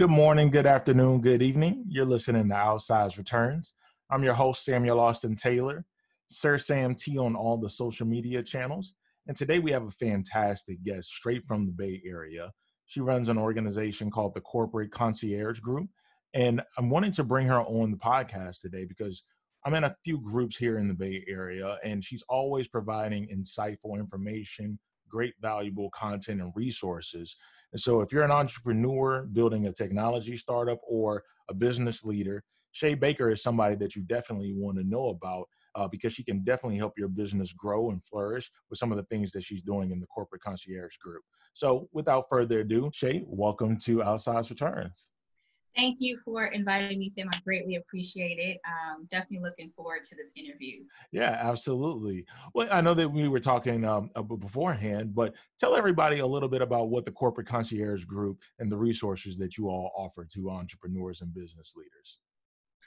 Good morning, good afternoon, good evening. You're listening to Outsized Returns. I'm your host, Samuel Austin Taylor, Sir Sam T on all the social media channels. And today we have a fantastic guest straight from the Bay Area. She runs an organization called the Corporate Concierge Group. And I'm wanting to bring her on the podcast today because I'm in a few groups here in the Bay Area, and she's always providing insightful information, great, valuable content, and resources and so, if you're an entrepreneur building a technology startup or a business leader, Shay Baker is somebody that you definitely want to know about uh, because she can definitely help your business grow and flourish with some of the things that she's doing in the corporate concierge group. So, without further ado, Shay, welcome to Outsized Returns. Thank you for inviting me, Sam. I greatly appreciate it. Um, definitely looking forward to this interview. Yeah, absolutely. Well, I know that we were talking um, beforehand, but tell everybody a little bit about what the Corporate Concierge Group and the resources that you all offer to entrepreneurs and business leaders.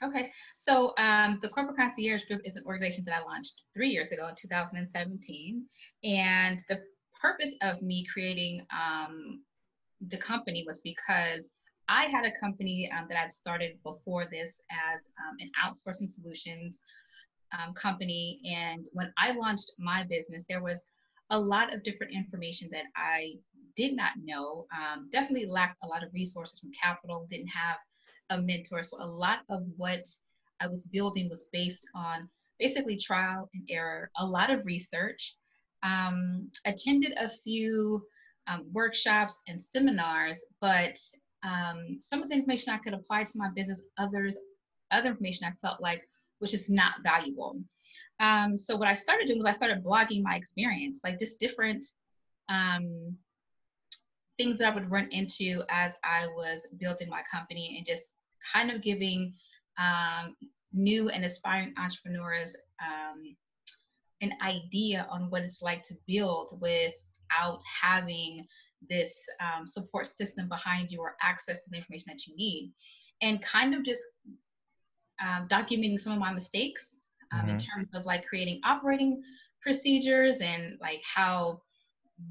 Okay, so um, the Corporate Concierge Group is an organization that I launched three years ago in 2017. And the purpose of me creating um, the company was because I had a company um, that I'd started before this as um, an outsourcing solutions um, company. And when I launched my business, there was a lot of different information that I did not know. Um, definitely lacked a lot of resources from capital, didn't have a mentor. So a lot of what I was building was based on basically trial and error, a lot of research. Um, attended a few um, workshops and seminars, but um, some of the information I could apply to my business, others, other information I felt like was just not valuable. Um, so what I started doing was I started blogging my experience, like just different um, things that I would run into as I was building my company and just kind of giving um, new and aspiring entrepreneurs um, an idea on what it's like to build without having this um, support system behind you or access to the information that you need and kind of just um, documenting some of my mistakes um, mm-hmm. in terms of like creating operating procedures and like how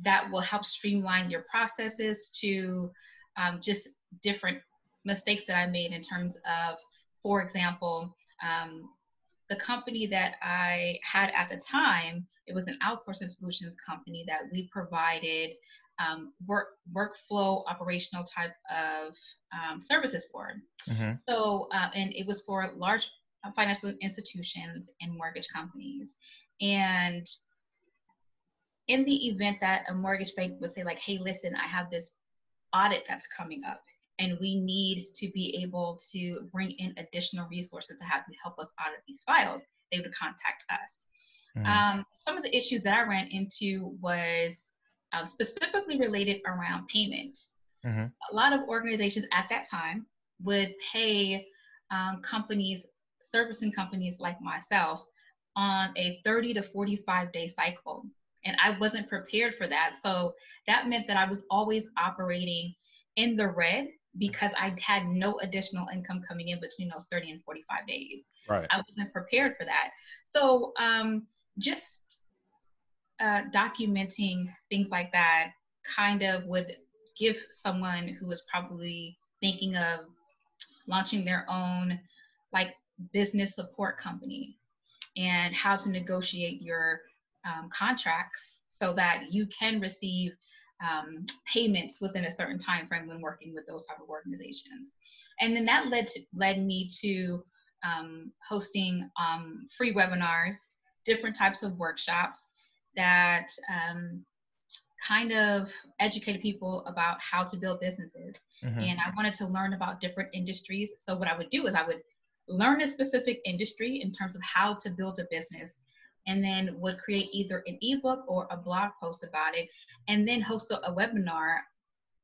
that will help streamline your processes to um, just different mistakes that I made in terms of, for example, um, the company that I had at the time, it was an outsourcing solutions company that we provided um, work workflow operational type of um, services for. Mm-hmm. So, uh, and it was for large financial institutions and mortgage companies. And in the event that a mortgage bank would say, like, hey, listen, I have this audit that's coming up, and we need to be able to bring in additional resources to have to help us audit these files, they would contact us. Mm-hmm. Um, some of the issues that I ran into was um, specifically related around payment. Mm-hmm. A lot of organizations at that time would pay um, companies, servicing companies like myself, on a 30 to 45 day cycle. And I wasn't prepared for that. So that meant that I was always operating in the red because I had no additional income coming in between those 30 and 45 days. Right. I wasn't prepared for that. So um, just uh, documenting things like that kind of would give someone who is probably thinking of launching their own like business support company and how to negotiate your um, contracts so that you can receive um, payments within a certain time frame when working with those type of organizations. And then that led to led me to um, hosting um, free webinars different types of workshops that um, kind of educated people about how to build businesses. Mm-hmm. And I wanted to learn about different industries. So, what I would do is I would learn a specific industry in terms of how to build a business and then would create either an ebook or a blog post about it and then host a, a webinar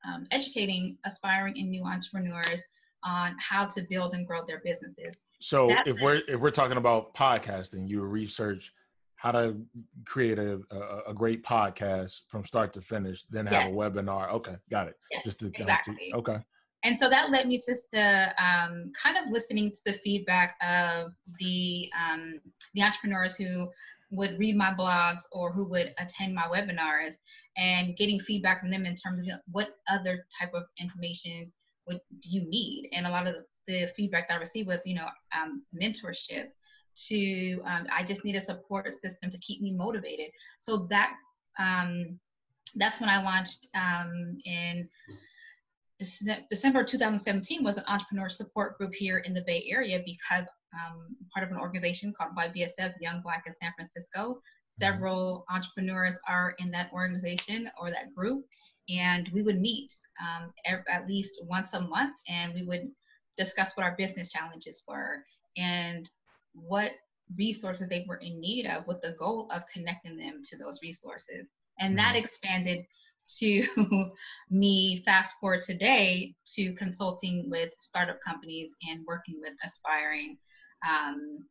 um, educating aspiring and new entrepreneurs on how to build and grow their businesses so That's if we're if we're talking about podcasting you research how to create a, a, a, great podcast from start to finish, then have yes. a webinar. Okay, got it. Yes, Just to exactly. To, okay. And so that led me just to um, kind of listening to the feedback of the um, the entrepreneurs who would read my blogs or who would attend my webinars and getting feedback from them in terms of what other type of information would do you need? And a lot of the feedback that I received was, you know, um, mentorship. To um, I just need a support system to keep me motivated. So that um, that's when I launched um, in December 2017 was an entrepreneur support group here in the Bay Area because um, part of an organization called YBSF, Young Black in San Francisco. Several entrepreneurs are in that organization or that group, and we would meet um, at least once a month, and we would discuss what our business challenges were and what resources they were in need of, with the goal of connecting them to those resources. And that mm-hmm. expanded to me fast forward today to consulting with startup companies and working with aspiring um,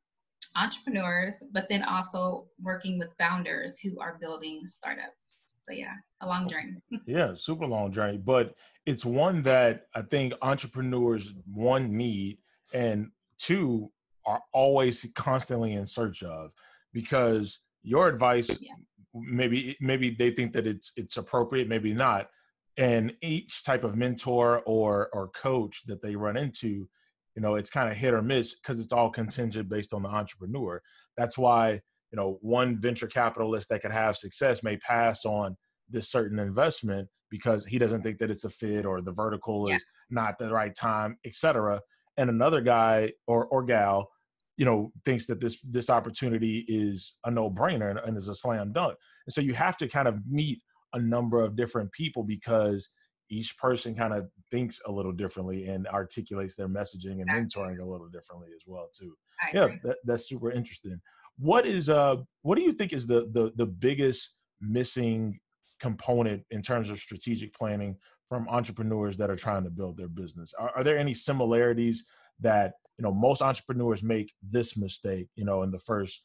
entrepreneurs, but then also working with founders who are building startups. So yeah, a long journey. yeah, super long journey, but it's one that I think entrepreneurs one need and two are always constantly in search of because your advice yeah. maybe maybe they think that it's it's appropriate maybe not and each type of mentor or or coach that they run into you know it's kind of hit or miss because it's all contingent based on the entrepreneur that's why you know one venture capitalist that could have success may pass on this certain investment because he doesn't think that it's a fit or the vertical yeah. is not the right time etc and another guy or or gal you know thinks that this this opportunity is a no-brainer and, and is a slam dunk and so you have to kind of meet a number of different people because each person kind of thinks a little differently and articulates their messaging and mentoring a little differently as well too. yeah, that, that's super interesting. What is uh what do you think is the the the biggest missing component in terms of strategic planning from entrepreneurs that are trying to build their business? Are, are there any similarities that you know most entrepreneurs make this mistake, you know, in the first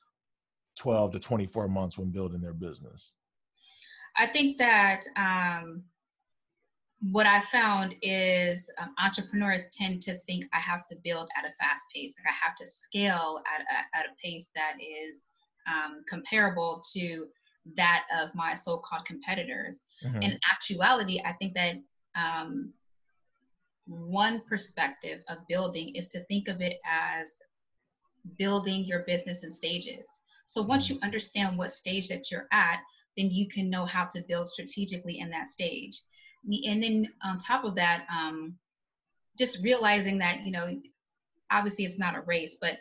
12 to 24 months when building their business? I think that um what I found is um, entrepreneurs tend to think I have to build at a fast pace, like I have to scale at a, at a pace that is um, comparable to that of my so-called competitors. Mm-hmm. In actuality, I think that um, one perspective of building is to think of it as building your business in stages. So once you mm-hmm. understand what stage that you're at, then you can know how to build strategically in that stage and then on top of that, um, just realizing that you know, obviously it's not a race, but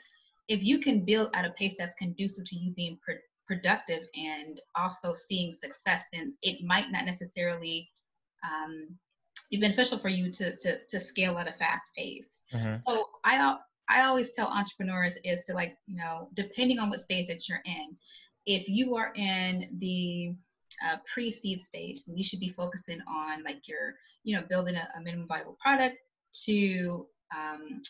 if you can build at a pace that's conducive to you being pr- productive and also seeing success, then it might not necessarily um, be beneficial for you to, to to scale at a fast pace. Mm-hmm. So I I always tell entrepreneurs is to like you know depending on what stage that you're in, if you are in the uh, pre-seed stage, you should be focusing on like your, you know, building a, a minimum viable product to um,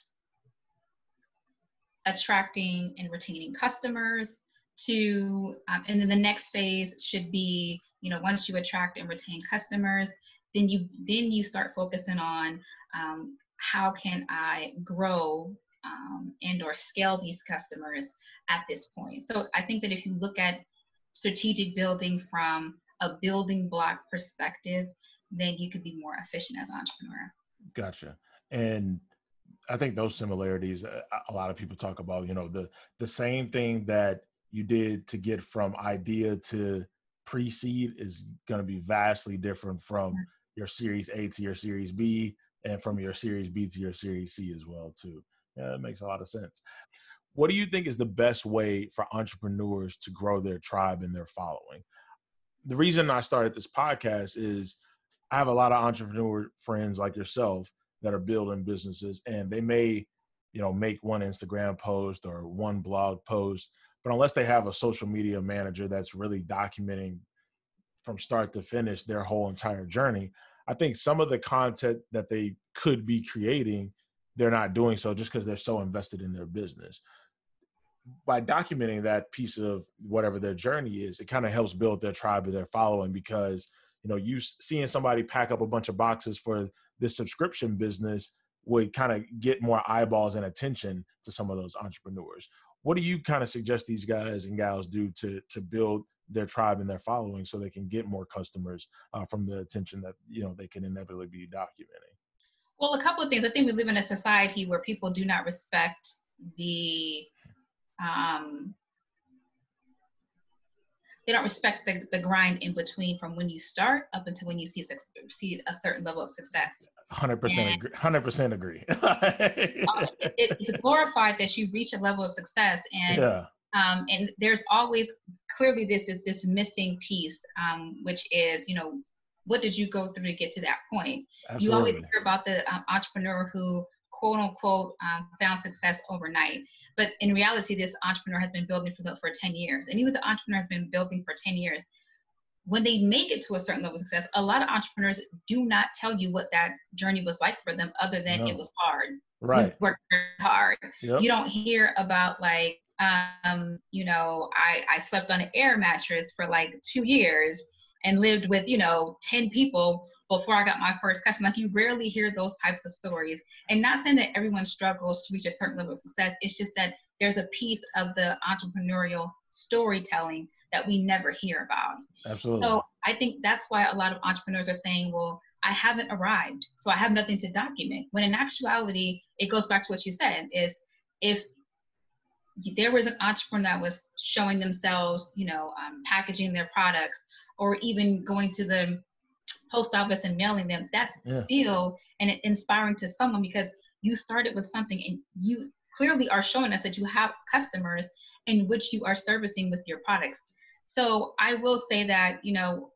attracting and retaining customers to, um, and then the next phase should be, you know, once you attract and retain customers, then you then you start focusing on um, how can I grow um, and or scale these customers at this point. So I think that if you look at strategic building from a building block perspective, then you could be more efficient as an entrepreneur. Gotcha. And I think those similarities, uh, a lot of people talk about, you know, the the same thing that you did to get from idea to pre-seed is going to be vastly different from your Series A to your Series B, and from your Series B to your Series C as well, too. Yeah, it makes a lot of sense. What do you think is the best way for entrepreneurs to grow their tribe and their following? the reason I started this podcast is I have a lot of entrepreneur friends like yourself that are building businesses and they may, you know, make one Instagram post or one blog post, but unless they have a social media manager that's really documenting from start to finish their whole entire journey, I think some of the content that they could be creating, they're not doing so just because they're so invested in their business by documenting that piece of whatever their journey is, it kind of helps build their tribe or their following because you know you seeing somebody pack up a bunch of boxes for this subscription business would kind of get more eyeballs and attention to some of those entrepreneurs. What do you kind of suggest these guys and gals do to to build their tribe and their following so they can get more customers uh, from the attention that you know they can inevitably be documenting? Well, a couple of things. I think we live in a society where people do not respect the um, they don't respect the, the grind in between from when you start up until when you see see a certain level of success. Hundred percent agree. Hundred percent agree. it, it's glorified that you reach a level of success, and yeah. Um, and there's always clearly this this missing piece, um, which is you know what did you go through to get to that point? Absolutely. You always hear about the um, entrepreneur who quote unquote um, found success overnight. But in reality, this entrepreneur has been building for, for 10 years. And even the entrepreneur has been building for 10 years. When they make it to a certain level of success, a lot of entrepreneurs do not tell you what that journey was like for them, other than no. it was hard. Right. You worked hard. Yep. You don't hear about like, um, you know, I, I slept on an air mattress for like two years and lived with, you know, 10 people before I got my first customer. Like you rarely hear those types of stories. And not saying that everyone struggles to reach a certain level of success. It's just that there's a piece of the entrepreneurial storytelling that we never hear about. Absolutely. So I think that's why a lot of entrepreneurs are saying, well, I haven't arrived, so I have nothing to document. When in actuality, it goes back to what you said is if there was an entrepreneur that was showing themselves, you know, um, packaging their products or even going to the post office and mailing them, that's yeah. still and inspiring to someone because you started with something and you clearly are showing us that you have customers in which you are servicing with your products. So I will say that, you know,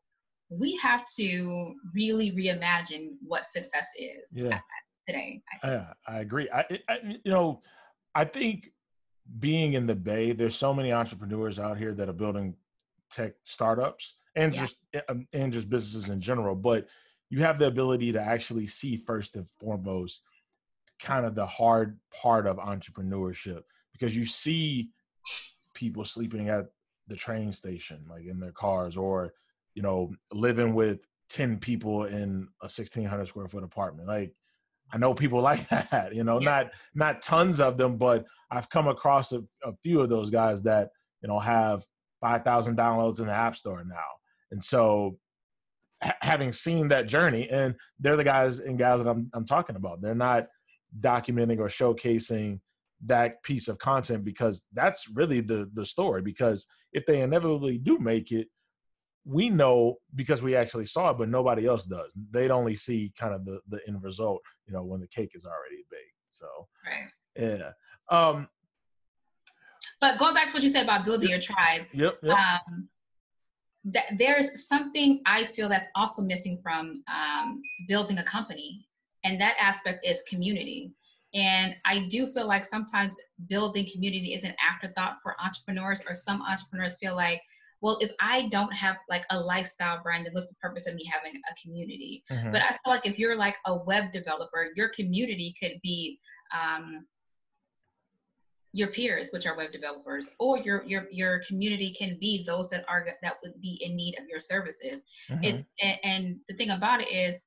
we have to really reimagine what success is yeah. today. I yeah, I agree. I, I, you know, I think being in the Bay, there's so many entrepreneurs out here that are building tech startups and yeah. just eh, um, and just businesses in general but you have the ability to actually see first and foremost kind of the hard part of entrepreneurship because you see people sleeping at the train station like in their cars or you know living with 10 people in a 1600 square foot apartment like i know people like that you know yeah. not not tons of them but i've come across a, a few of those guys that you know have 5000 downloads in the app store now and so having seen that journey, and they're the guys and guys that I'm, I'm talking about. They're not documenting or showcasing that piece of content because that's really the the story. Because if they inevitably do make it, we know because we actually saw it, but nobody else does. They'd only see kind of the the end result, you know, when the cake is already baked. So, right. yeah. Um, but going back to what you said about building your tribe, yep, yep. Um, that there's something I feel that's also missing from um, building a company, and that aspect is community. And I do feel like sometimes building community is an afterthought for entrepreneurs, or some entrepreneurs feel like, well, if I don't have like a lifestyle brand, then what's the purpose of me having a community? Mm-hmm. But I feel like if you're like a web developer, your community could be um, your peers, which are web developers, or your your your community can be those that are that would be in need of your services. Mm-hmm. It's and, and, the thing about it is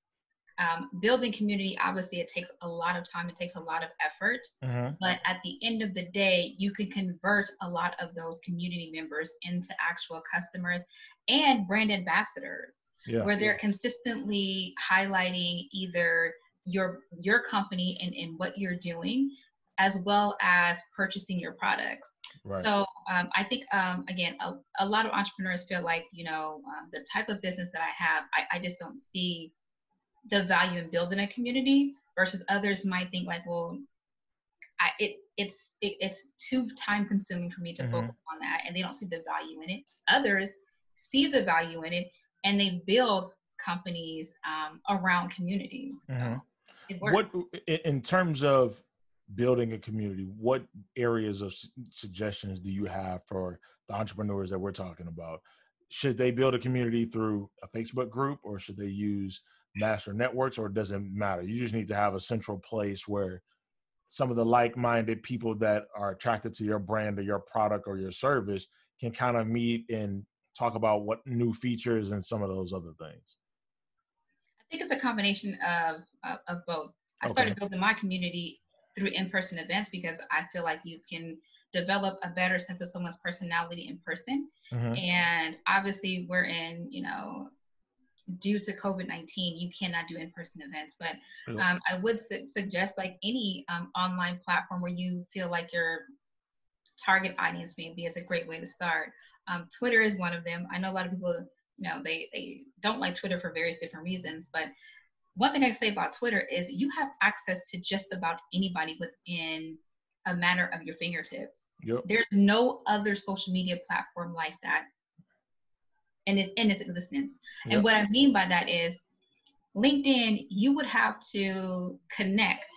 um, building community. Obviously, it takes a lot of time. It takes a lot of effort. Mm-hmm. But at the end of the day, you can convert a lot of those community members into actual customers and brand ambassadors, yeah. where they're consistently highlighting either your your company and, and what you're doing as well as purchasing your products. Right. So um, I think um, again, a, a, lot of entrepreneurs feel like you know um, the type of business that I have, I, I, just don't see the value in building a community. Versus others might think like, well, I, it it's it, it's too time consuming for me to mm-hmm. focus on that, and they don't see the value in it. Others see the value in it, and they build companies um, around communities. So mm-hmm. What in terms of building a community, what areas of suggestions do you have for the entrepreneurs that we're talking about? Should they build a community through a Facebook group or should they use master networks or does it matter? You just need to have a central place where some of the like-minded people that are attracted to your brand or your product or your service can kind of meet and talk about what new features and some of those other things. I think it's a combination of of, of both. I okay. started building my community through in-person events because I feel like you can develop a better sense of someone's personality in person. Mm-hmm. And obviously we're in, you know, due to COVID 19, you cannot do in person events. But um, I would su- suggest, like any um, online platform where you feel like your target audience maybe is a great way to start. Um, Twitter is one of them. I know a lot of people, you know, they, they don't like Twitter for various different reasons. But one thing I can say about Twitter is you have access to just about anybody within a matter of your fingertips. Yep. There's no other social media platform like that in its in its existence. Yep. And what I mean by that is LinkedIn, you would have to connect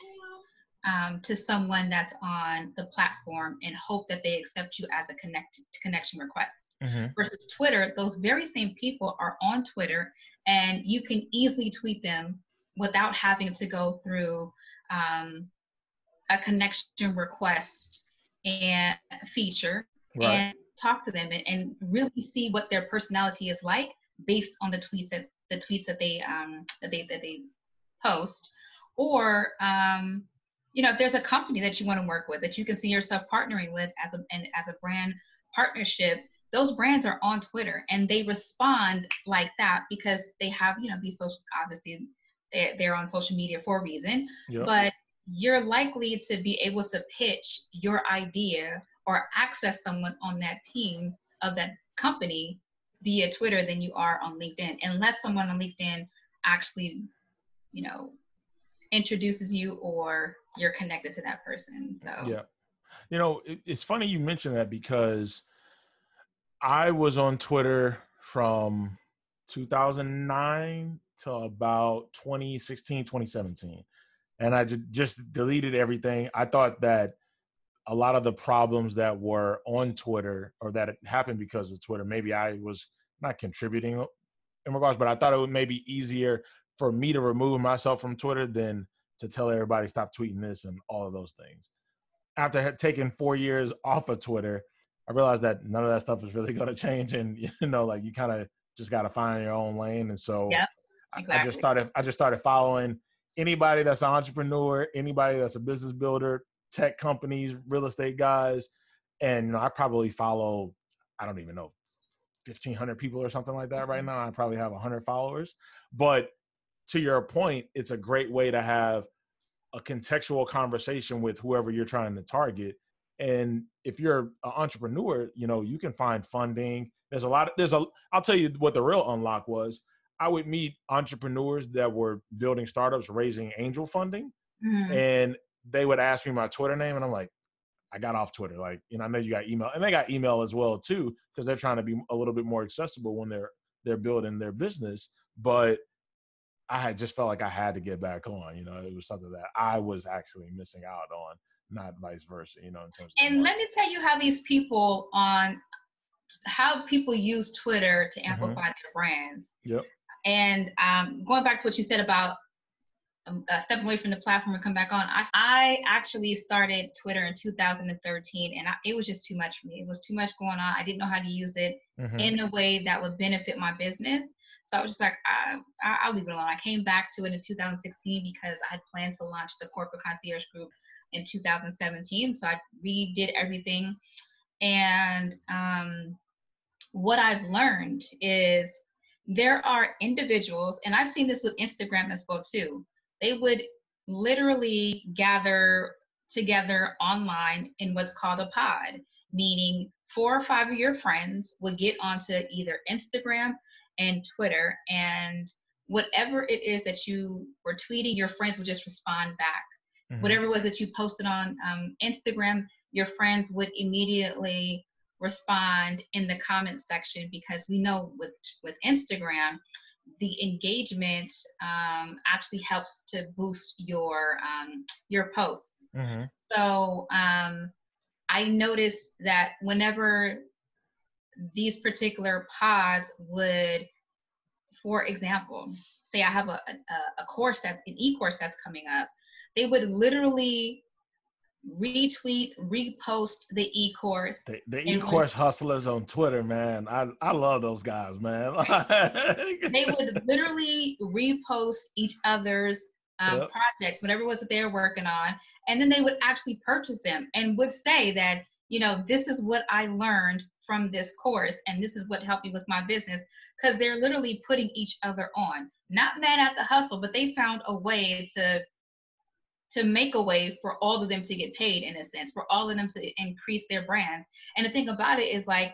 um, to someone that's on the platform and hope that they accept you as a connect connection request. Mm-hmm. Versus Twitter, those very same people are on Twitter, and you can easily tweet them without having to go through um, a connection request and feature right. and talk to them and, and, really see what their personality is like based on the tweets that the tweets that they um, that they that they post or um, you know if there's a company that you want to work with that you can see yourself partnering with as a and as a brand partnership those brands are on twitter and they respond like that because they have you know these social obviously they're, they're on social media for a reason yep. but you're likely to be able to pitch your idea or access someone on that team of that company via Twitter than you are on LinkedIn, unless someone on LinkedIn actually, you know, introduces you or you're connected to that person. So, yeah. You know, it, it's funny you mentioned that because I was on Twitter from 2009 to about 2016, 2017 and I just deleted everything. I thought that a lot of the problems that were on Twitter or that happened because of Twitter, maybe I was not contributing in regards, but I thought it would maybe easier for me to remove myself from Twitter than to tell everybody stop tweeting this and all of those things. After taking four years off of Twitter, I realized that none of that stuff is really going to change, and you know, like you kind of just got to find your own lane. And so, yep, exactly. I just started. I just started following anybody that's an entrepreneur, anybody that's a business builder, tech companies, real estate guys, and you know, I probably follow, I don't even know, fifteen hundred people or something like that right mm-hmm. now. I probably have hundred followers, but to your point, it's a great way to have a contextual conversation with whoever you're trying to target. And if you're an entrepreneur, you know, you can find funding. There's a lot of, there's a, I'll tell you what the real unlock was. I would meet entrepreneurs that were building startups, raising angel funding, mm-hmm. and they would ask me my Twitter name, and I'm like, I got off Twitter. Like, you know, I know you got email, and they got email as well too, because they're trying to be a little bit more accessible when they're they're building their business. But I had just felt like I had to get back on. You know, it was something that I was actually missing out on, not vice versa. You know, in terms. And let me tell you how these people on how people use Twitter to amplify mm-hmm. their brands. Yep. And um, going back to what you said about um, uh, stepping away from the platform and come back on, I, I actually started Twitter in 2013, and I, it was just too much for me. It was too much going on. I didn't know how to use it mm-hmm. in a way that would benefit my business. So I was just like, I, I, will leave it alone. I came back to it in 2016 because I had planned to launch the corporate concierge group in 2017. So I redid everything. And um, what I've learned is there are individuals, and I've seen this with Instagram as well too. They would literally gather together online in what's called a pod, meaning four or five of your friends would get onto either Instagram and Twitter, and whatever it is that you were tweeting, your friends would just respond back. Mm-hmm. Whatever it was that you posted on um, Instagram, your friends would immediately respond in the comment section because we know with with Instagram the engagement um, actually helps to boost your um, your posts. Mm-hmm. So um, I noticed that whenever these particular pods would, for example, say I have a, a, a course that an e-course that's coming up, they would literally retweet, repost the e-course. The, the e-course hustlers on Twitter, man. I, I love those guys, man. they would literally repost each other's um, yep. projects, whatever it was that they were working on, and then they would actually purchase them and would say that, you know, this is what I learned from this course and this is what helped me with my business because they're literally putting each other on not mad at the hustle but they found a way to to make a way for all of them to get paid in a sense for all of them to increase their brands and the thing about it is like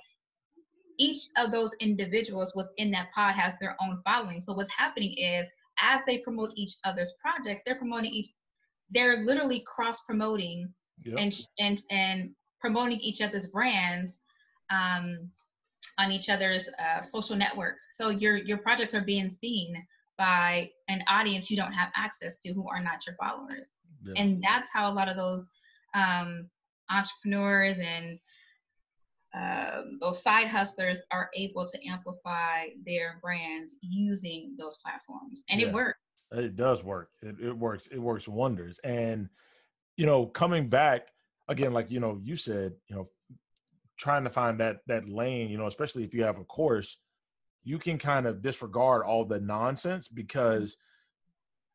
each of those individuals within that pod has their own following so what's happening is as they promote each other's projects they're promoting each they're literally cross promoting yep. and and and promoting each other's brands um, on each other's uh, social networks. So your your projects are being seen by an audience you don't have access to who are not your followers. Yeah. And that's how a lot of those um, entrepreneurs and uh, those side hustlers are able to amplify their brands using those platforms. And yeah. it works. It does work. It, it works. It works wonders. And, you know, coming back again, like, you know, you said, you know, trying to find that that lane, you know, especially if you have a course, you can kind of disregard all the nonsense mm-hmm. because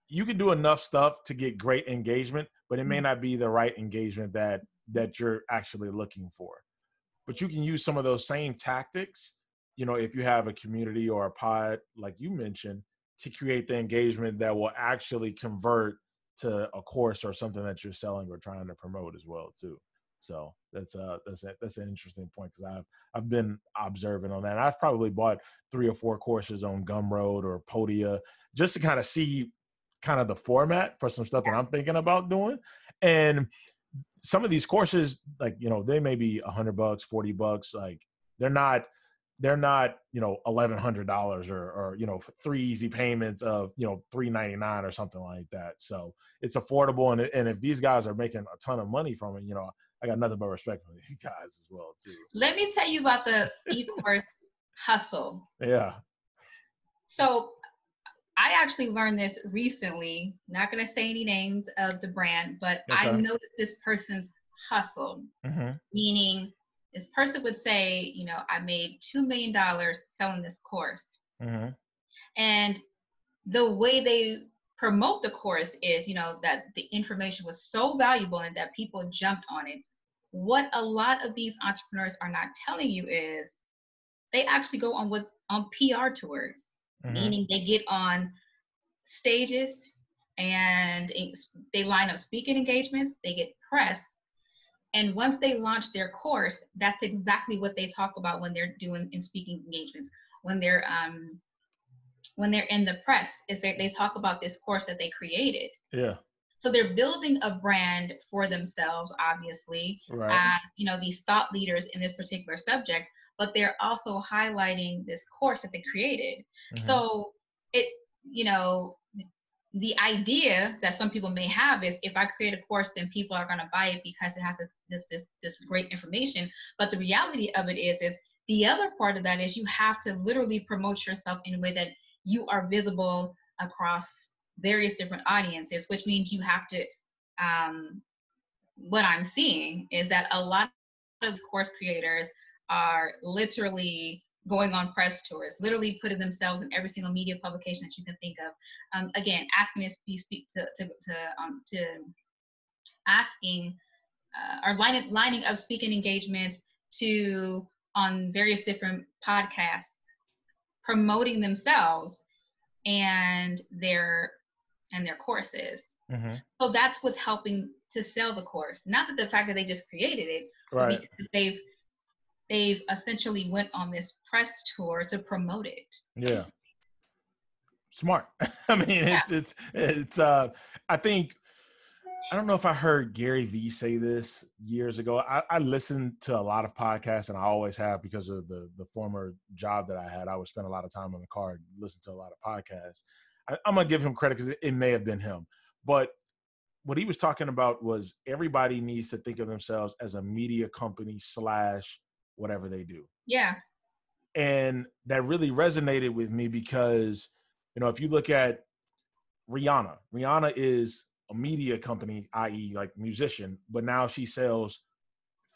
you can do enough stuff to get great engagement, but it may mm-hmm. not be the right engagement that that you're actually looking for. But you can use some of those same tactics, you know, if you have a community or a pod like you mentioned, to create the engagement that will actually convert to a course or something that you're selling or trying to promote as well too. So that's a that's a, that's an interesting point because I've I've been observing on that. I've probably bought three or four courses on Gumroad or Podia just to kind of see kind of the format for some stuff that I'm thinking about doing. And some of these courses, like you know, they may be a hundred bucks, forty bucks. Like they're not they're not you know eleven hundred dollars or or you know three easy payments of you know three ninety nine or something like that. So it's affordable, and and if these guys are making a ton of money from it, you know, I got nothing but respect for these guys as well too. Let me tell you about the e-course hustle. Yeah. So I actually learned this recently. Not going to say any names of the brand, but okay. I noticed this person's hustle, mm-hmm. meaning this person would say, you know, I made $2 million selling this course. Mm-hmm. And the way they promote the course is, you know, that the information was so valuable and that people jumped on it. What a lot of these entrepreneurs are not telling you is they actually go on with on PR tours, mm-hmm. meaning they get on stages and they line up speaking engagements, they get press, and once they launch their course, that's exactly what they talk about when they're doing in speaking engagements. When they're um, when they're in the press, is that they talk about this course that they created. Yeah. So they're building a brand for themselves, obviously. Right. Uh, you know, these thought leaders in this particular subject, but they're also highlighting this course that they created. Mm-hmm. So it, you know, the idea that some people may have is if I create a course, then people are going to buy it because it has this, this this this great information. But the reality of it is is the other part of that is you have to literally promote yourself in a way that you are visible across various different audiences, which means you have to. Um, what I'm seeing is that a lot of course creators are literally going on press tours, literally putting themselves in every single media publication that you can think of. Um, again, asking to be speak to to to, um, to asking uh, or lining lining up speaking engagements to on various different podcasts, promoting themselves and their and their courses. Mm-hmm. So that's what's helping to sell the course. Not that the fact that they just created it, right. because they've they've essentially went on this press tour to promote it. Yeah. Smart. I mean, yeah. it's it's it's uh I think I don't know if I heard Gary Vee say this years ago. I, I listened to a lot of podcasts and I always have because of the the former job that I had. I would spend a lot of time in the car, and listen to a lot of podcasts. I, am gonna give him credit because it may have been him, but what he was talking about was everybody needs to think of themselves as a media company slash whatever they do. Yeah. And that really resonated with me because, you know, if you look at Rihanna, Rihanna is a media company, i.e., like musician, but now she sells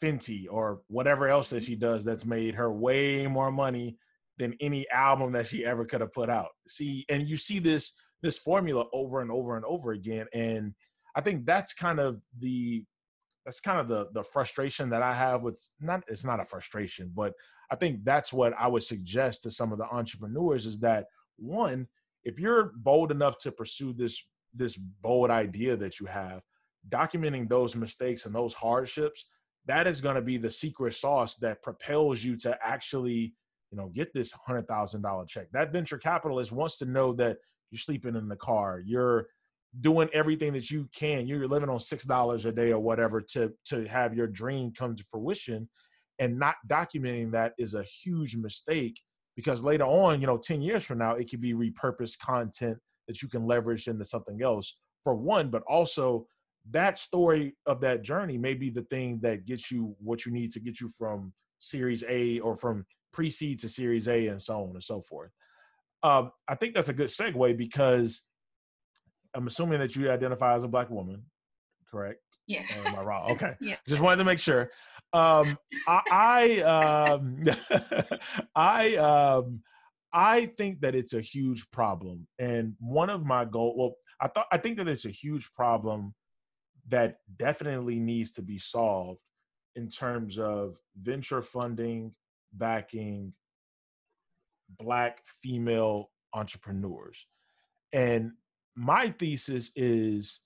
Fenty or whatever else that she does that's made her way more money than any album that she ever could have put out. See, and you see this this formula over and over and over again. And I think that's kind of the that's kind of the the frustration that I have with not it's not a frustration, but I think that's what I would suggest to some of the entrepreneurs is that one, if you're bold enough to pursue this this bold idea that you have, documenting those mistakes and those hardships, that is going to be the secret sauce that propels you to actually, you know, get this hundred thousand dollar check. That venture capitalist wants to know that you're sleeping in the car, you're doing everything that you can. You're living on six dollars a day or whatever to to have your dream come to fruition, and not documenting that is a huge mistake because later on, you know, ten years from now, it could be repurposed content that you can leverage into something else for one, but also that story of that journey may be the thing that gets you what you need to get you from Series A or from pre-seed to Series A and so on and so forth. Um, I think that's a good segue because I'm assuming that you identify as a black woman, correct? Yeah. Or am I wrong? Okay. yeah. Just wanted to make sure. Um, I I, um, I um, I think that it's a huge problem, and one of my goal. Well, I thought I think that it's a huge problem that definitely needs to be solved in terms of venture funding backing black female entrepreneurs and my thesis is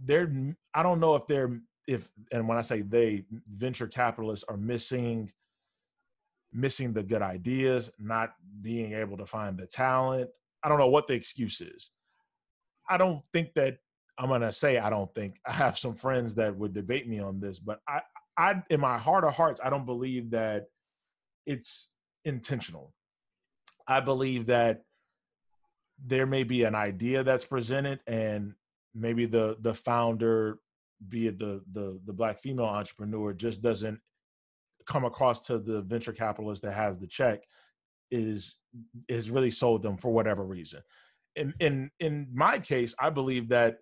they're i don't know if they're if and when i say they venture capitalists are missing missing the good ideas not being able to find the talent. I don't know what the excuse is. I don't think that i'm to say i don't think i have some friends that would debate me on this but i i in my heart of hearts i don't believe that it's intentional. I believe that there may be an idea that's presented and maybe the the founder be it the the the black female entrepreneur just doesn't come across to the venture capitalist that has the check is is really sold them for whatever reason. In in in my case i believe that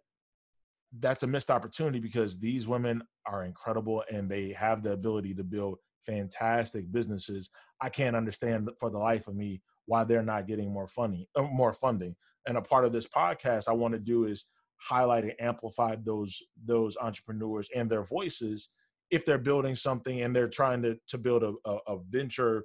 that's a missed opportunity because these women are incredible and they have the ability to build fantastic businesses. I can't understand for the life of me why they're not getting more funding uh, more funding. And a part of this podcast i want to do is highlight and amplify those those entrepreneurs and their voices if they're building something and they're trying to to build a, a, venture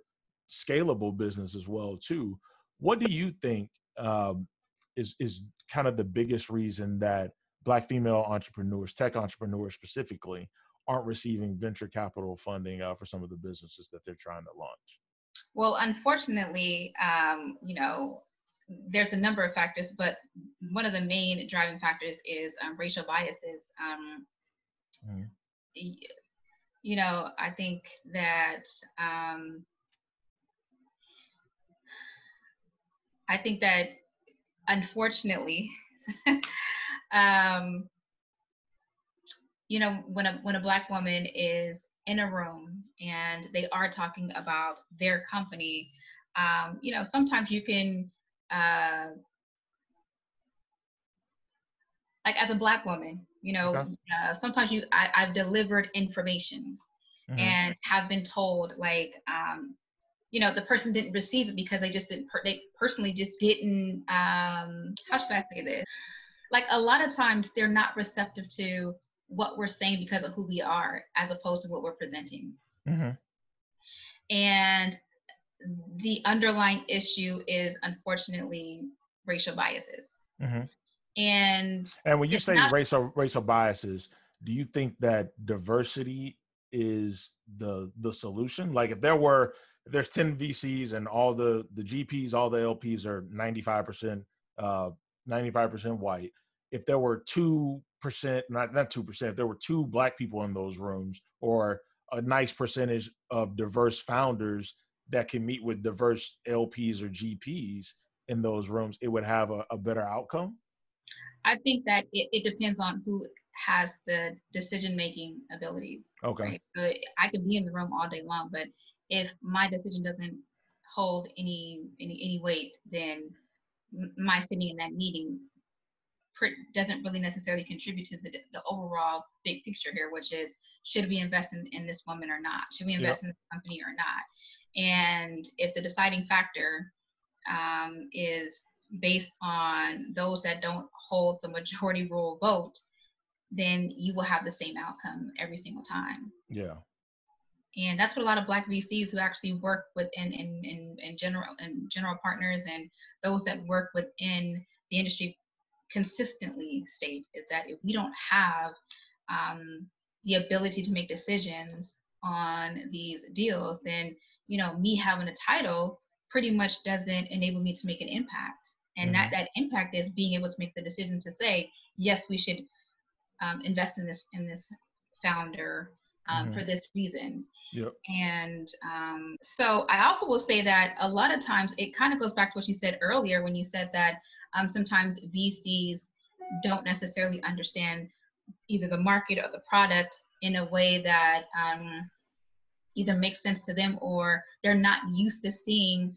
scalable business as well too. What do you think um, is is kind of the biggest reason that black female entrepreneurs tech entrepreneurs specifically aren't receiving venture capital funding uh, for some of the businesses that they're trying to launch well, unfortunately, um, you know, there's a number of factors, but one of the main driving factors is um, racial biases. Um, mm. You know, I think that um, I think that unfortunately, um, you know, when a when a black woman is in a room and they are talking about their company, um, you know, sometimes you can, uh, like as a black woman, you know, okay. uh, sometimes you I, have delivered information mm-hmm. and have been told like, um, you know, the person didn't receive it because they just didn't. Per- they personally just didn't. Um, how should I say this? Like a lot of times they're not receptive to what we're saying because of who we are as opposed to what we're presenting. Mm-hmm. And the underlying issue is unfortunately racial biases. Mm-hmm. And and when you say not, racial racial biases, do you think that diversity is the the solution? Like if there were if there's 10 VCs and all the the GPs, all the LPs are 95% uh 95% white. If there were two percent, not not two percent, if there were two black people in those rooms, or a nice percentage of diverse founders that can meet with diverse LPs or GPs in those rooms, it would have a, a better outcome? I think that it, it, depends on who has the decision making abilities. Okay. Right? So I could be in the room all day long, but if my decision doesn't hold any any any weight, then my sitting in that meeting doesn't really necessarily contribute to the, the overall big picture here, which is should we invest in, in this woman or not? Should we invest yep. in the company or not? And if the deciding factor um, is based on those that don't hold the majority rule vote, then you will have the same outcome every single time. Yeah. And that's what a lot of black VCs who actually work within in, in, in general and general partners and those that work within the industry consistently state is that if we don't have um, the ability to make decisions on these deals, then you know me having a title pretty much doesn't enable me to make an impact. And mm-hmm. that that impact is being able to make the decision to say yes, we should um, invest in this in this founder um, mm-hmm. for this reason. Yep. And um, so I also will say that a lot of times it kind of goes back to what you said earlier when you said that um, sometimes VCs don't necessarily understand either the market or the product in a way that um, either makes sense to them or they're not used to seeing.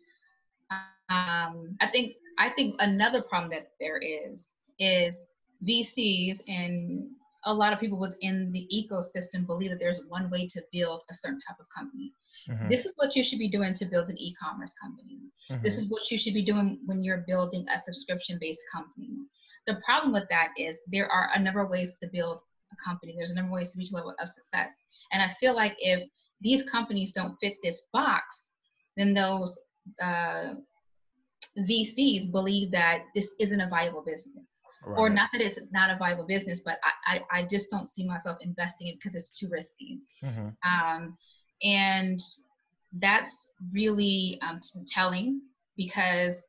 Um, I think I think another problem that there is is VCs and a lot of people within the ecosystem believe that there's one way to build a certain type of company. Mm-hmm. This is what you should be doing to build an e-commerce company. Mm-hmm. This is what you should be doing when you're building a subscription-based company. The problem with that is there are a number of ways to build a company. There's a number of ways to reach a level of success. And I feel like if these companies don't fit this box, then those uh, VCs believe that this isn't a viable business. Right. Or not that it's not a viable business, but I, I, I just don't see myself investing in it because it's too risky. Mm-hmm. Um, and that's really um, telling because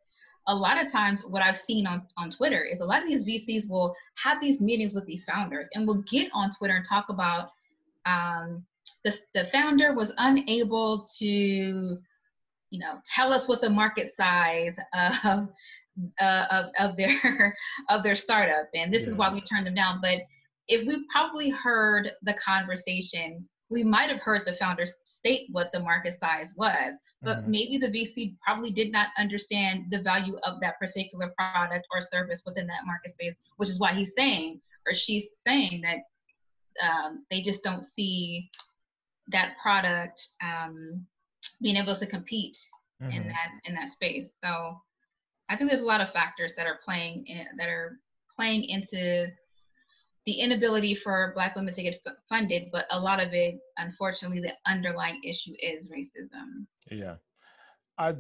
a lot of times what I've seen on, on Twitter is a lot of these VCs will have these meetings with these founders and will get on Twitter and talk about um, the, the founder was unable to, you know, tell us what the market size of uh, of, of their of their startup and this yeah. is why we turned them down but if we probably heard the conversation we might have heard the founders state what the market size was but mm-hmm. maybe the vc probably did not understand the value of that particular product or service within that market space which is why he's saying or she's saying that um, they just don't see that product um, being able to compete mm-hmm. in that in that space so I think there's a lot of factors that are playing in, that are playing into the inability for Black women to get f- funded, but a lot of it, unfortunately, the underlying issue is racism. Yeah, I,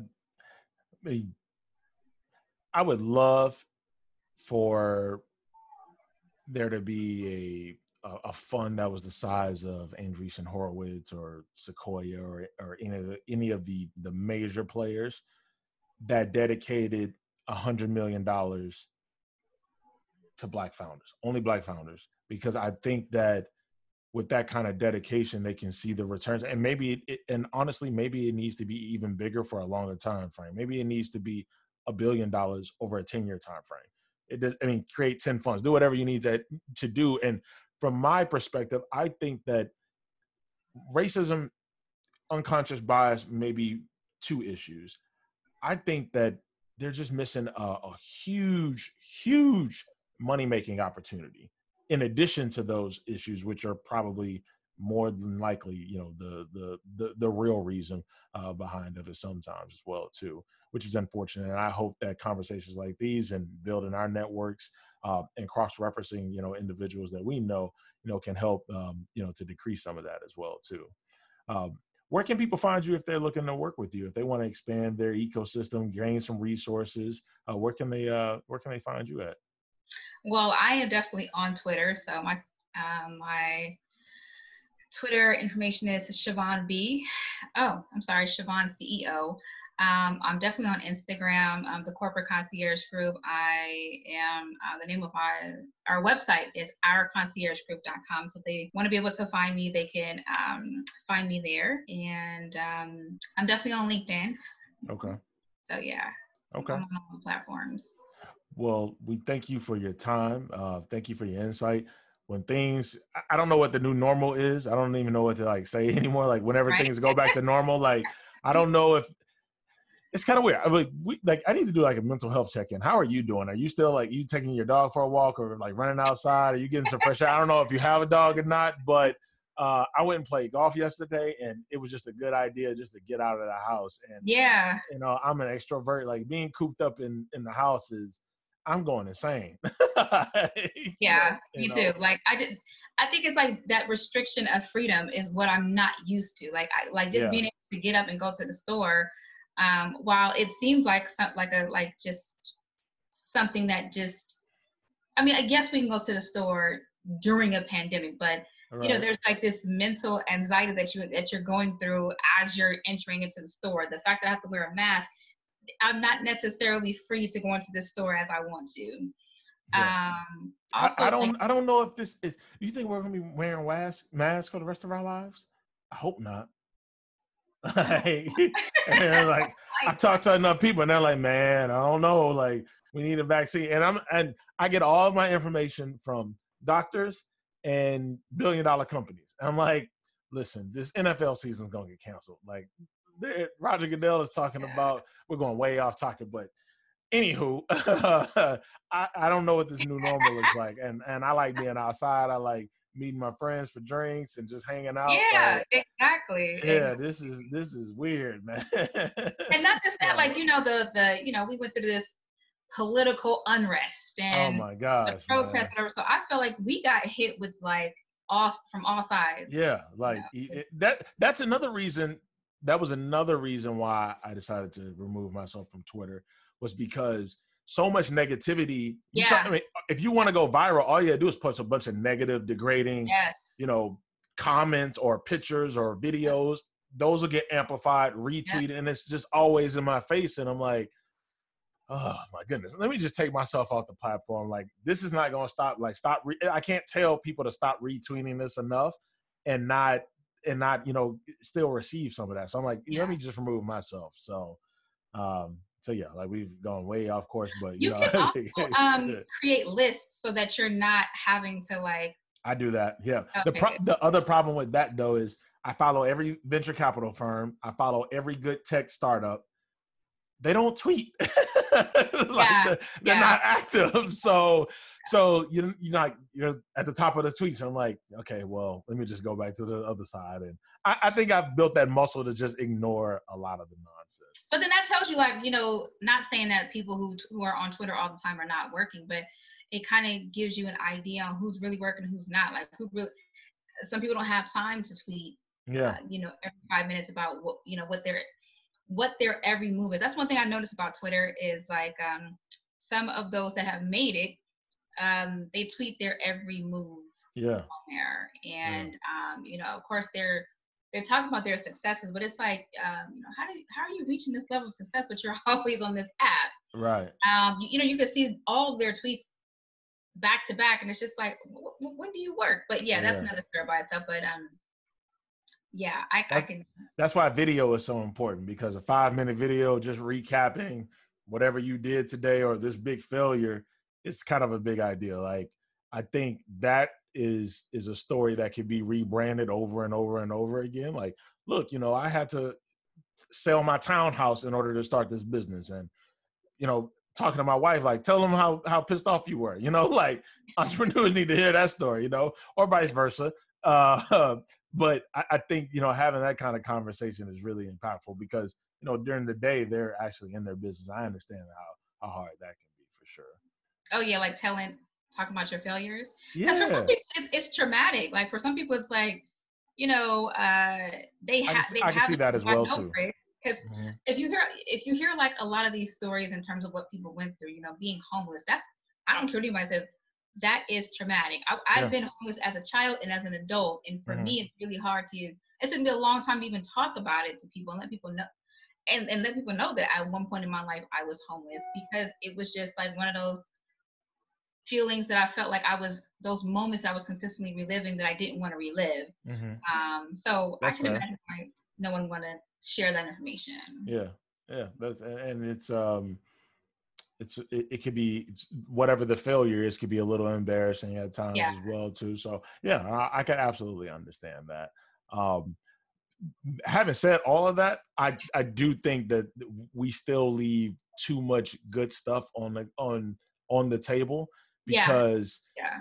I would love for there to be a a fund that was the size of Andreessen Horowitz or Sequoia or or any of the, any of the the major players that dedicated a hundred million dollars to black founders, only black founders, because I think that with that kind of dedication, they can see the returns. And maybe, it, and honestly, maybe it needs to be even bigger for a longer time frame. Maybe it needs to be a billion dollars over a ten year time frame. It does. I mean, create ten funds, do whatever you need that to do. And from my perspective, I think that racism, unconscious bias, maybe two issues. I think that they're just missing a, a huge, huge money making opportunity. In addition to those issues, which are probably more than likely, you know, the the the, the real reason uh, behind it sometimes as well too, which is unfortunate. And I hope that conversations like these and building our networks uh, and cross referencing, you know, individuals that we know, you know, can help, um, you know, to decrease some of that as well too. Um, where can people find you if they're looking to work with you? If they want to expand their ecosystem gain some resources uh, where can they uh, where can they find you at? Well i am definitely on twitter so my um, my twitter information is siobhan b. Oh i'm sorry siobhan ceo um, I'm definitely on Instagram, um, the Corporate Concierge Group. I am, uh, the name of my, our website is ourconciergegroup.com. So if they want to be able to find me, they can um, find me there. And um, I'm definitely on LinkedIn. Okay. So yeah. Okay. on all platforms. Well, we thank you for your time. Uh, thank you for your insight when things i don't know what the new normal is i don't even know what to like say anymore like whenever right. things go back to normal like i don't know if it's kind of weird. I'm like, we, like I need to do like a mental health check in. How are you doing? Are you still like you taking your dog for a walk or like running outside? Are you getting some fresh air? I don't know if you have a dog or not, but uh, I went and played golf yesterday, and it was just a good idea just to get out of the house. And yeah, you know, I'm an extrovert. Like being cooped up in in the house is I'm going insane. yeah, me know. too. Like I did I think it's like that restriction of freedom is what I'm not used to. Like I like just yeah. being able to get up and go to the store. Um, while it seems like some, like a like just something that just I mean, I guess we can go to the store during a pandemic, but right. you know, there's like this mental anxiety that you that you're going through as you're entering into the store. The fact that I have to wear a mask, I'm not necessarily free to go into the store as I want to. Yeah. Um, I, I, don't. I don't know if this is. You think we're gonna be wearing masks masks for the rest of our lives? I hope not. like, and like I talked to enough people, and they're like, "Man, I don't know. Like, we need a vaccine." And I'm and I get all of my information from doctors and billion dollar companies. And I'm like, listen, this NFL season is gonna get canceled. Like, Roger Goodell is talking yeah. about. We're going way off topic, but anywho, I, I don't know what this new normal looks like, and and I like being outside. I like meeting my friends for drinks and just hanging out. Yeah, like, exactly. Yeah, this is this is weird, man. and not just that, like you know the the you know we went through this political unrest oh and oh my gosh, the protests whatever. So I feel like we got hit with like all from all sides. Yeah, like it, that. That's another reason. That was another reason why I decided to remove myself from Twitter was because so much negativity. Yeah. Talk, I mean, if you want to go viral, all you gotta do is post a bunch of negative, degrading, yes. you know, comments or pictures or videos. Those will get amplified, retweeted, yeah. and it's just always in my face. And I'm like, oh my goodness, let me just take myself off the platform. Like, this is not going to stop. Like, stop. Re- I can't tell people to stop retweeting this enough and not and not you know still receive some of that. So I'm like, yeah. let me just remove myself. So um so yeah, like we've gone way off course, but you, you know, can also, um, create lists so that you're not having to like. I do that. Yeah. Okay. The pro- the other problem with that though is I follow every venture capital firm. I follow every good tech startup. They don't tweet. like yeah. they're, they're yeah. not active. So so you you're not you're at the top of the tweets. I'm like, okay, well, let me just go back to the other side, and I, I, think I've built that muscle to just ignore a lot of the nonsense. But then that tells you, like, you know, not saying that people who who are on Twitter all the time are not working, but it kind of gives you an idea on who's really working, who's not. Like, who really? Some people don't have time to tweet. Yeah. Uh, you know, every five minutes about what you know what their what their every move is. That's one thing I noticed about Twitter is like um, some of those that have made it um, they tweet their every move yeah. on there, and yeah. um, you know, of course, they're they're talking about their successes, but it's like, um, you know, how do you, how are you reaching this level of success, but you're always on this app? Right. Um, you, you know, you can see all their tweets back to back, and it's just like, when do you work? But yeah, that's yeah. another story by itself. But um, yeah, I, that's, I can. That's why video is so important because a five minute video just recapping whatever you did today or this big failure it's kind of a big idea. Like I think that is is a story that can be rebranded over and over and over again. Like, look, you know, I had to sell my townhouse in order to start this business, and you know, talking to my wife, like, tell them how how pissed off you were. You know, like entrepreneurs need to hear that story. You know, or vice versa. Uh, but I, I think you know having that kind of conversation is really impactful because you know during the day they're actually in their business. I understand how how hard that can be for sure oh yeah, like telling talking about your failures. Yeah. For some people, it's, it's traumatic. Like for some people, it's like, you know, uh, they have. I, can see that as well too. Because mm-hmm. if you hear if you hear like a lot of these stories in terms of what people went through, you know, being homeless, that's I don't care what anybody says. That is traumatic. I, have yeah. been homeless as a child and as an adult, and for mm-hmm. me, it's really hard to. It's gonna be a long time to even talk about it to people and let people know, and and let people know that at one point in my life I was homeless because it was just like one of those feelings that I felt like I was those moments I was consistently reliving that I didn't want to relive. Mm-hmm. Um, so that's I can fair. imagine why no one want to share that information. Yeah, yeah, that's and it's um, it's it, it could be whatever the failure is could be a little embarrassing at times yeah. as well too. So yeah, I, I can absolutely understand that. Um, having said all of that, I I do think that we still leave too much good stuff on the on on the table because yeah. yeah.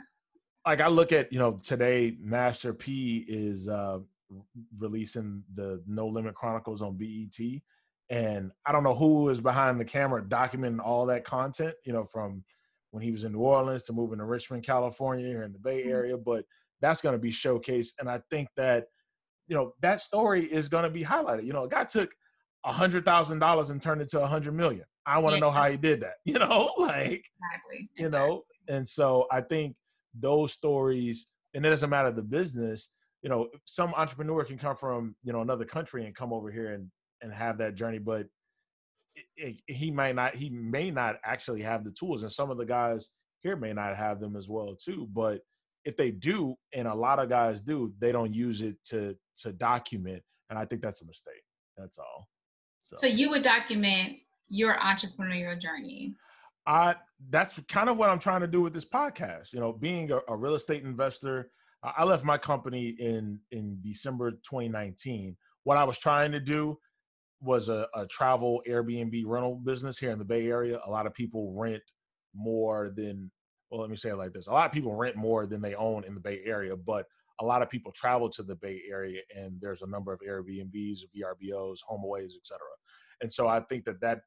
like I look at you know today Master P is uh releasing the No Limit Chronicles on BET and I don't know who is behind the camera documenting all that content you know from when he was in New Orleans to moving to Richmond, California, here in the Bay mm-hmm. Area. But that's going to be showcased, and I think that you know that story is going to be highlighted. You know, a guy took a hundred thousand dollars and turned it to a hundred million. I want to yeah. know how he did that. You know, like exactly. you know, and so I think those stories, and it doesn't matter the business. You know, some entrepreneur can come from you know another country and come over here and and have that journey, but it, it, he might not. He may not actually have the tools, and some of the guys here may not have them as well too. But if they do, and a lot of guys do, they don't use it to to document, and I think that's a mistake. That's all. So, so you would document your entrepreneurial journey. I that's kind of what I'm trying to do with this podcast. You know, being a, a real estate investor, I left my company in in December 2019. What I was trying to do was a, a travel Airbnb rental business here in the Bay Area. A lot of people rent more than well, let me say it like this: a lot of people rent more than they own in the Bay Area, but a lot of people travel to the Bay Area, and there's a number of Airbnbs, VRBOs, HomeAways, etc. And so I think that that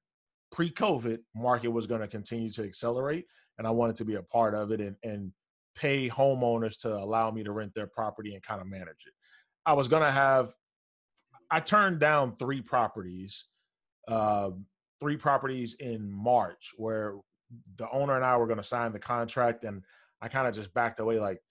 pre-COVID market was going to continue to accelerate, and I wanted to be a part of it and, and pay homeowners to allow me to rent their property and kind of manage it. I was going to have, I turned down three properties, uh, three properties in March where the owner and I were going to sign the contract, and I kind of just backed away like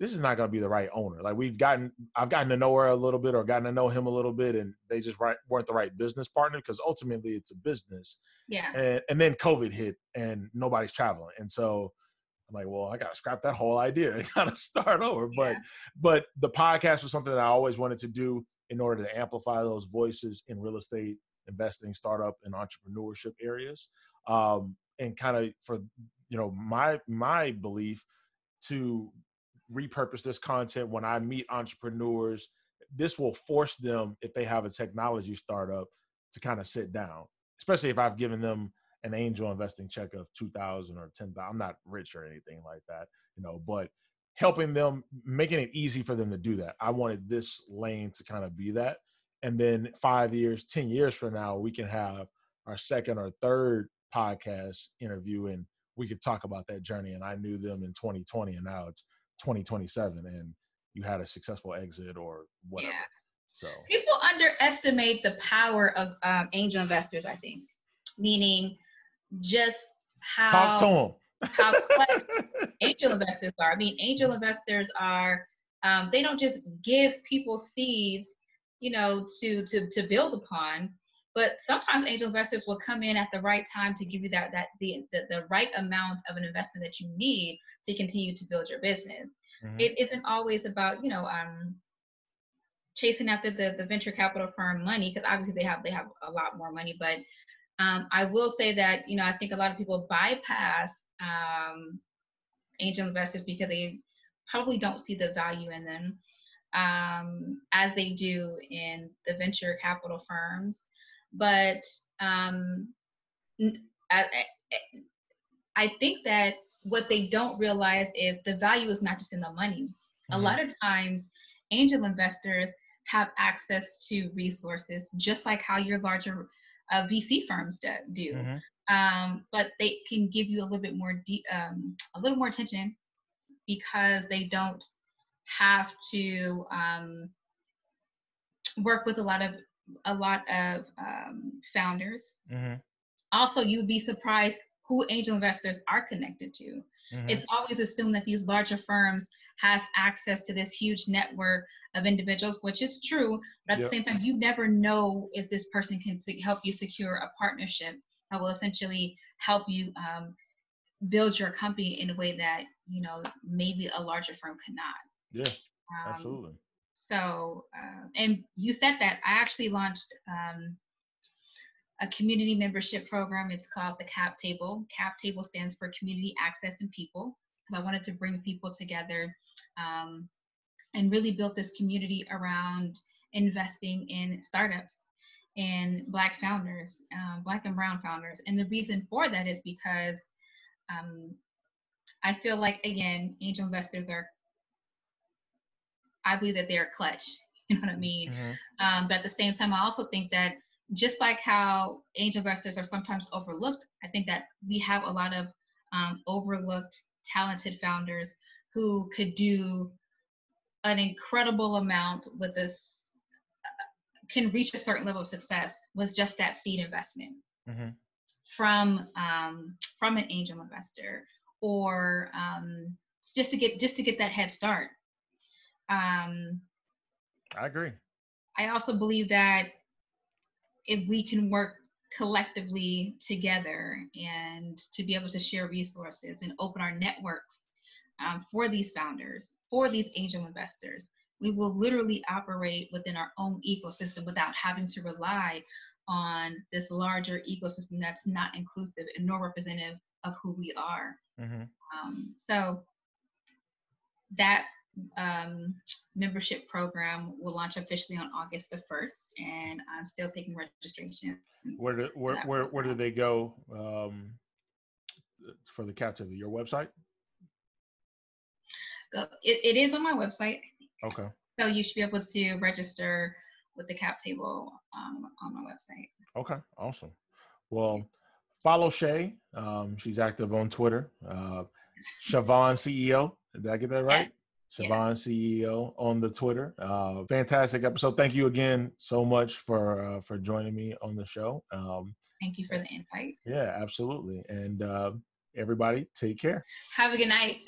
this is not going to be the right owner. Like we've gotten, I've gotten to know her a little bit or gotten to know him a little bit, and they just right, weren't the right business partner because ultimately it's a business. Yeah. And, and then COVID hit and nobody's traveling, and so I'm like, well, I got to scrap that whole idea and kind of start over. Yeah. But but the podcast was something that I always wanted to do in order to amplify those voices in real estate investing, startup, and entrepreneurship areas, um, and kind of for you know my my belief to repurpose this content when I meet entrepreneurs. This will force them, if they have a technology startup, to kind of sit down, especially if I've given them an angel investing check of 2000 or 10,000. I'm not rich or anything like that, you know, but helping them, making it easy for them to do that. I wanted this lane to kind of be that. And then five years, 10 years from now, we can have our second or third podcast interview and we could talk about that journey. And I knew them in 2020 and now it's 2027 and you had a successful exit or whatever. Yeah. So people underestimate the power of um, angel investors. I think, meaning just how talk to them. how angel investors are. I mean, angel investors are. Um, they don't just give people seeds, you know, to to to build upon. But sometimes angel investors will come in at the right time to give you that that the the, the right amount of an investment that you need to continue to build your business. Mm-hmm. It isn't always about you know um, chasing after the the venture capital firm money because obviously they have they have a lot more money. But um, I will say that you know I think a lot of people bypass um, angel investors because they probably don't see the value in them um, as they do in the venture capital firms but um, I, I think that what they don't realize is the value is not just in the money. Mm-hmm. A lot of times, angel investors have access to resources, just like how your larger uh, VC firms do. Mm-hmm. Um, but they can give you a little bit more, de- um, a little more attention because they don't have to um, work with a lot of a lot of um, founders. Mm-hmm. Also, you would be surprised who angel investors are connected to. Mm-hmm. It's always assumed that these larger firms has access to this huge network of individuals, which is true. But at yep. the same time, you never know if this person can help you secure a partnership that will essentially help you um, build your company in a way that you know maybe a larger firm cannot. Yeah, um, absolutely. So, uh, and you said that I actually launched um, a community membership program. It's called the CAP Table. CAP Table stands for Community Access and People, because I wanted to bring people together um, and really build this community around investing in startups and Black founders, um, Black and Brown founders. And the reason for that is because um, I feel like, again, angel investors are I believe that they're clutch. You know what I mean? Mm-hmm. Um, but at the same time, I also think that just like how angel investors are sometimes overlooked, I think that we have a lot of um, overlooked, talented founders who could do an incredible amount with this, uh, can reach a certain level of success with just that seed investment mm-hmm. from um, from an angel investor or um, just to get just to get that head start. Um, I agree. I also believe that if we can work collectively together and to be able to share resources and open our networks um, for these founders, for these angel investors, we will literally operate within our own ecosystem without having to rely on this larger ecosystem that's not inclusive and nor representative of who we are. Mm-hmm. Um, so that um, membership program will launch officially on August the 1st, and I'm still taking registration. Where do, where, where, where do they go um, for the captivity? Your website? It, it is on my website. Okay. So you should be able to register with the cap table um, on my website. Okay, awesome. Well, follow Shay. Um, she's active on Twitter. Uh, Siobhan CEO. Did I get that right? Siobhan yeah. CEO on the Twitter. Uh, fantastic episode. Thank you again so much for uh, for joining me on the show. Um, Thank you for the invite. Yeah, absolutely. And uh, everybody, take care. Have a good night.